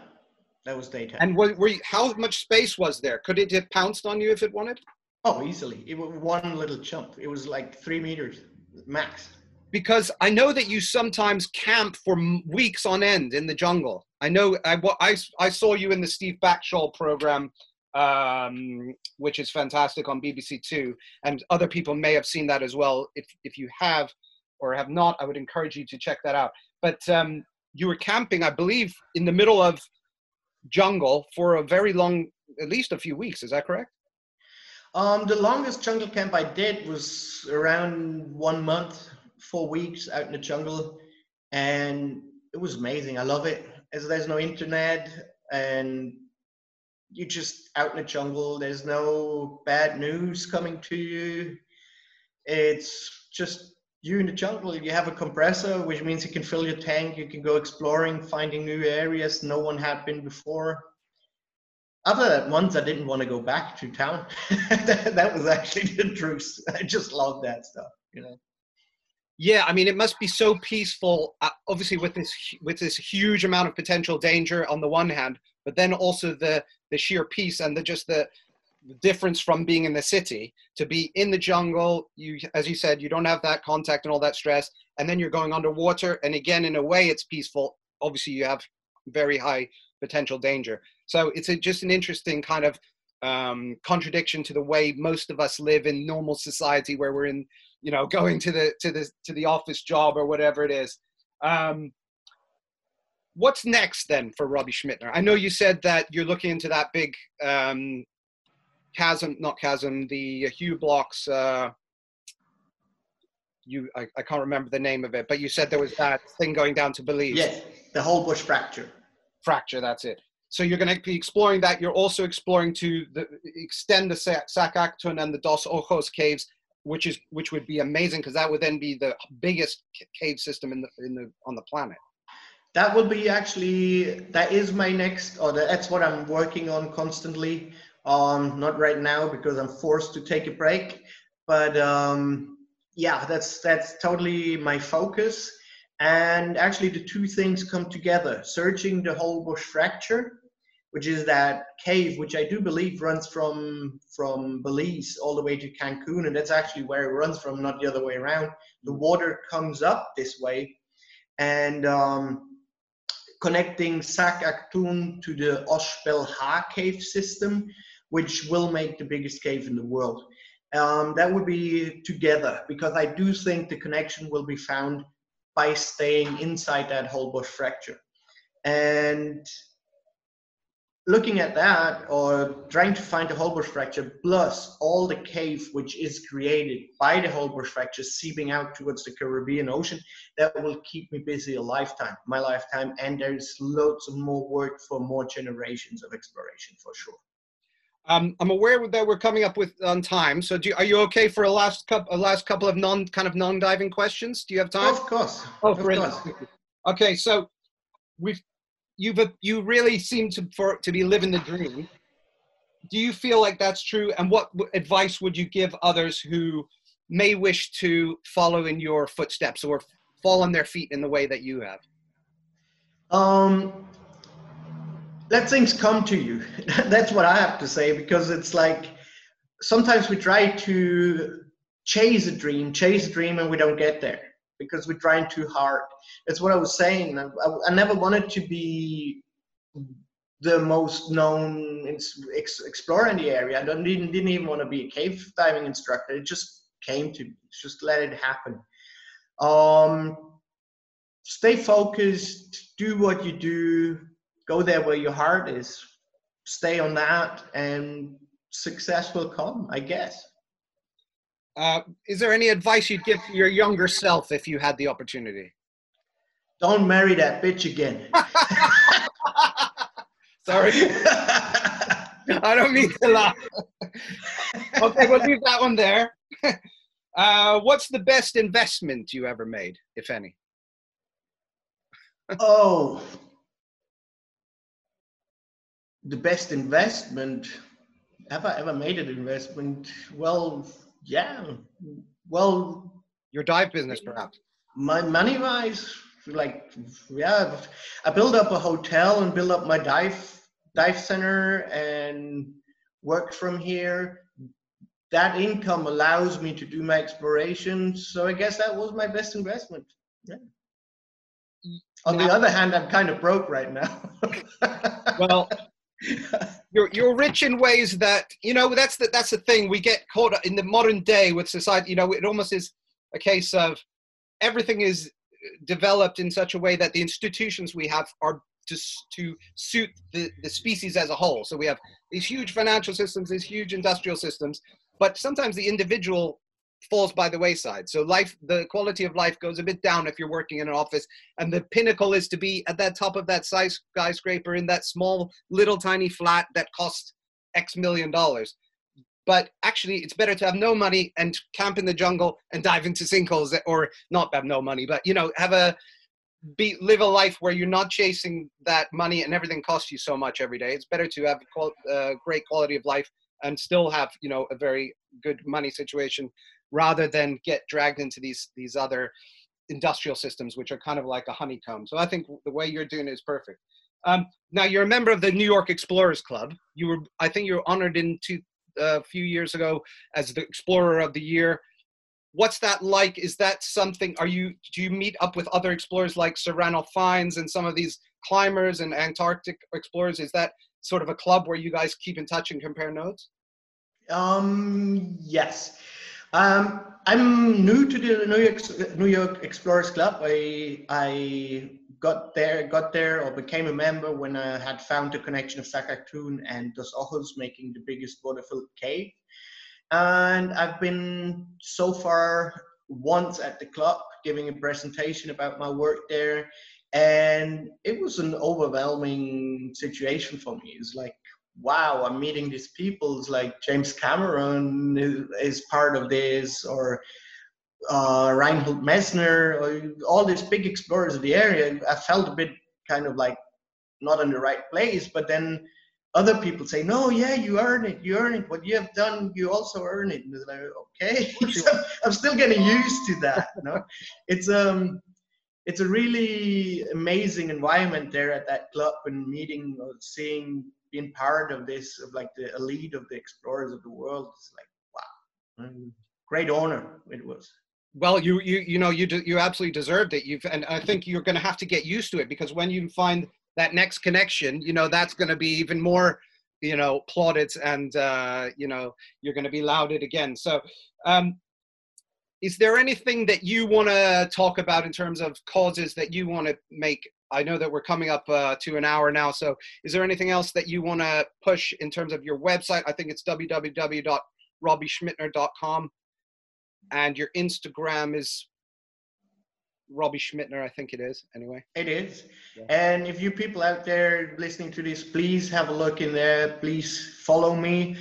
That was daytime. and were, were you, how much space was there could it have pounced on you if it wanted oh, easily. It was one little jump. It was like three meters max. because I know that you sometimes camp for weeks on end in the jungle. I know I, I, I saw you in the Steve Backshall program, um, which is fantastic on BBC Two, and other people may have seen that as well. If if you have or have not, I would encourage you to check that out. But um, you were camping, I believe, in the middle of jungle for a very long, at least a few weeks. Is that correct? Um, the longest jungle camp I did was around one month, four weeks out in the jungle, and it was amazing. I love it. As there's no internet, and you just out in the jungle. There's no bad news coming to you. It's just you in the jungle. You have a compressor, which means you can fill your tank. You can go exploring, finding new areas no one had been before that month, I didn't want to go back to town. that, that was actually the truth. I just love that stuff, you know. Yeah, I mean, it must be so peaceful. Uh, obviously, with this with this huge amount of potential danger on the one hand, but then also the the sheer peace and the just the, difference from being in the city to be in the jungle. You, as you said, you don't have that contact and all that stress, and then you're going underwater, and again, in a way, it's peaceful. Obviously, you have very high potential danger. So it's a, just an interesting kind of um, contradiction to the way most of us live in normal society, where we're in, you know, going to the to the to the office job or whatever it is. Um, what's next then for Robbie Schmittner? I know you said that you're looking into that big um, chasm, not chasm, the Hugh blocks. Uh, you, I, I can't remember the name of it, but you said there was that thing going down to Belize Yes, the Holbox fracture. fracture. That's it. so you're going to be exploring that. You're also exploring to the, extend the Sa- Sac Actun and the Dos Ojos caves, which is which would be amazing because that would then be the biggest cave system in the in the on the planet. That will be actually that is my next, or that's what I'm working on constantly. Um, not right now because I'm forced to take a break, but um, yeah, that's that's totally my focus. And actually, the two things come together: searching the Holbox fracture, which is that cave, which I do believe runs from from Belize all the way to Cancun, and that's actually where it runs from, not the other way around. The water comes up this way, and um, connecting Sac Actun to the Ox Bel Ha cave system, which will make the biggest cave in the world. Um, that would be together because I do think the connection will be found by staying inside that Holbox fracture. And looking at that or trying to find the Holbox fracture plus all the cave which is created by the Holbox fracture seeping out towards the Caribbean Ocean, that will keep me busy a lifetime, my lifetime. And there's loads of more work for more generations of exploration for sure. Um, I'm aware that we're coming up with on time. So, do you, are you okay for a last couple, a last couple of non kind of non-diving questions? Do you have time? Of course. Oh, of course. Okay, so we've you've you really seem to for to be living the dream. Do you feel like that's true? And what advice would you give others who may wish to follow in your footsteps or fall on their feet in the way that you have? Um, let things come to you. That's what I have to say because it's like sometimes we try to chase a dream, chase a dream, and we don't get there because we're trying too hard. That's what I was saying. I, I, never wanted to be the most known ex- ex- explorer in the area. I didn't, didn't even want to be a cave diving instructor. It just came to. Just let it happen. Um, stay focused. Do what you do. Go there where your heart is. Stay on that, and success will come. I guess. Uh, is there any advice you'd give your younger self if you had the opportunity? Don't marry that bitch again. Sorry, I don't mean to laugh. okay, we'll leave that one there. Uh, what's the best investment you ever made, if any? oh, the best investment. Have I ever made an investment? Well, yeah. Well, Your dive business, perhaps. my money wise, like yeah, I built up a hotel and built up my dive dive center and worked from here. That income allows me to do my exploration, so I guess that was my best investment. Yeah. On the other hand, I'm kind of broke right now. Well, you're you're rich in ways that you know. That's the that's the thing. We get caught in the modern day with society. You know, it almost is a case of everything is developed in such a way that the institutions we have are just to suit the, the species as a whole. So we have these huge financial systems, these huge industrial systems, but sometimes the individual falls by the wayside. So life, the quality of life goes a bit down if you're working in an office, and the pinnacle is to be at that top of that skyscraper in that small little tiny flat that costs X million dollars. But actually, it's better to have no money and camp in the jungle and dive into sinkholes, or not have no money, but you know, have a be live a life where you're not chasing that money and everything costs you so much every day. It's better to have a uh, great quality of life and still have you know a very good money situation rather than get dragged into these these other industrial systems which are kind of like a honeycomb. So i think the way you're doing it is perfect. Um, now you're a member of the new york explorers club. You were i think you were honored in two, a few years ago as the explorer of the year. What's that like? Is that something are you do you meet up with other explorers like serrano fines and some of these climbers and antarctic explorers? Is that sort of a club where you guys keep in touch and compare notes Um, yes. Um, I'm new to the New York New York Explorers Club. I I got there got there or became a member when I had found the connection of Sac Actun and Dos Ojos making the biggest water-filled cave. And I've been so far once at the club giving a presentation about my work there, and it was an overwhelming situation for me. It's like, wow, I'm meeting these people. It's like James Cameron is, is part of this, or uh, Reinhold Messner, or all these big explorers of the area. I felt a bit kind of like not in the right place, but then other people say, no, yeah, you earn it, you earn it. What you have done, you also earn it. And it's like, okay, I'm still getting used to that. You know? It's um, it's a really amazing environment there at that club and meeting or seeing being part of this of like the elite of the explorers of the world. It's like wow, mm, great honor it was. Well, you you you know you do, you absolutely deserved it. You've and I think you're going to have to get used to it because when you find that next connection, you know that's going to be even more you know plaudits and uh, you know you're going to be lauded again. So um, is there anything that you want to talk about in terms of causes that you want to make i know that we're coming up uh, to an hour now so is there anything else that you want to push in terms of your website i think it's www.robbieschmittner.com and your instagram is robbie schmittner i think it is anyway It is. And if you people out there listening to this, please have a look in there. Please follow me.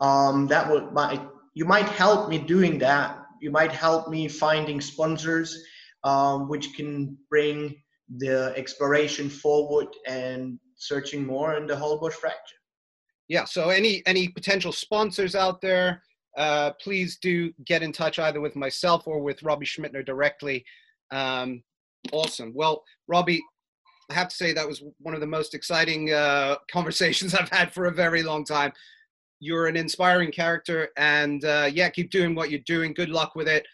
Um, that would might you might help me doing that. You might help me finding sponsors, um, which can bring the exploration forward and searching more in the Holbox fracture. yeah so any any potential sponsors out there uh, please do get in touch either with myself or with robbie schmittner directly. Um, awesome. Well robbie i have to say that was one of the most exciting uh, conversations i've had for a very long time you're an inspiring character and uh, yeah keep doing what you're doing. Good luck with it.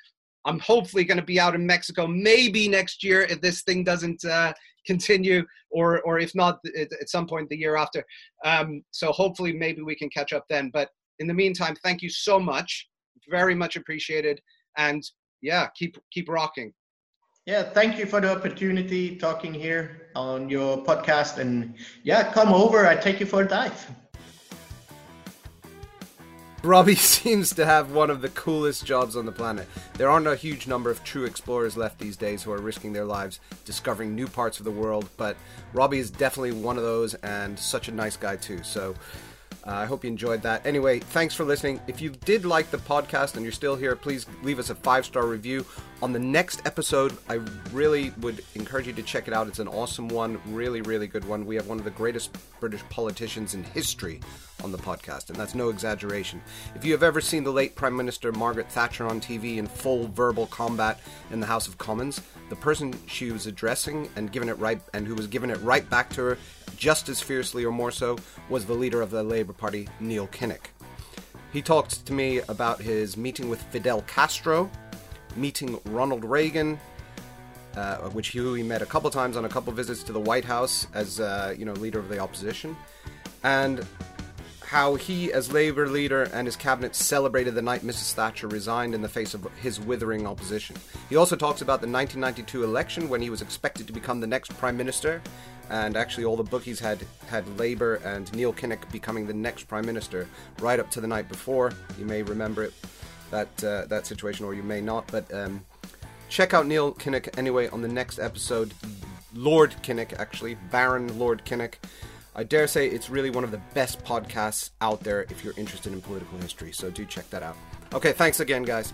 I'm hopefully going to be out in mexico maybe next year if this thing doesn't uh, continue or or if not at, some point the year after. Um, so hopefully maybe we can catch up then. But in the meantime thank you so much. Very much appreciated. And yeah keep keep rocking. Yeah, thank you for the opportunity talking here on your podcast. And yeah, come over. I take you for a dive. Robbie seems to have one of the coolest jobs on the planet. There aren't a huge number of true explorers left these days who are risking their lives discovering new parts of the world, but Robbie is definitely one of those and such a nice guy too. So uh, I hope you enjoyed that. Anyway, thanks for listening. If you did like the podcast and you're still here, please leave us a five star review. On the next episode, I really would encourage you to check it out. It's an awesome one, really, really good one. We have one of the greatest British politicians in history on the podcast, and that's no exaggeration. If you have ever seen the late Prime Minister Margaret Thatcher on TV in full verbal combat in the House of Commons, the person she was addressing and giving it right and who was giving it right back to her just as fiercely or more so was the leader of the Labour Party, Neil Kinnock. He talked to me about his meeting with Fidel Castro, meeting Ronald Reagan, uh, which he, who met a couple times on a couple visits to the White House as uh, you know leader of the opposition, and how he, as Labour leader and his cabinet, celebrated the night Mrs. Thatcher resigned in the face of his withering opposition. He also talks about the 1992 election when he was expected to become the next prime minister, and actually all the bookies had had Labour and Neil Kinnock becoming the next prime minister right up to the night before. You may remember it that uh, that situation, or you may not, but. Um, check out Neil Kinnock anyway on the next episode. Lord Kinnock, actually, Baron Lord Kinnock. I dare say it's really one of the best podcasts out there if you're interested in political history, so do check that out. Okay, thanks again, guys.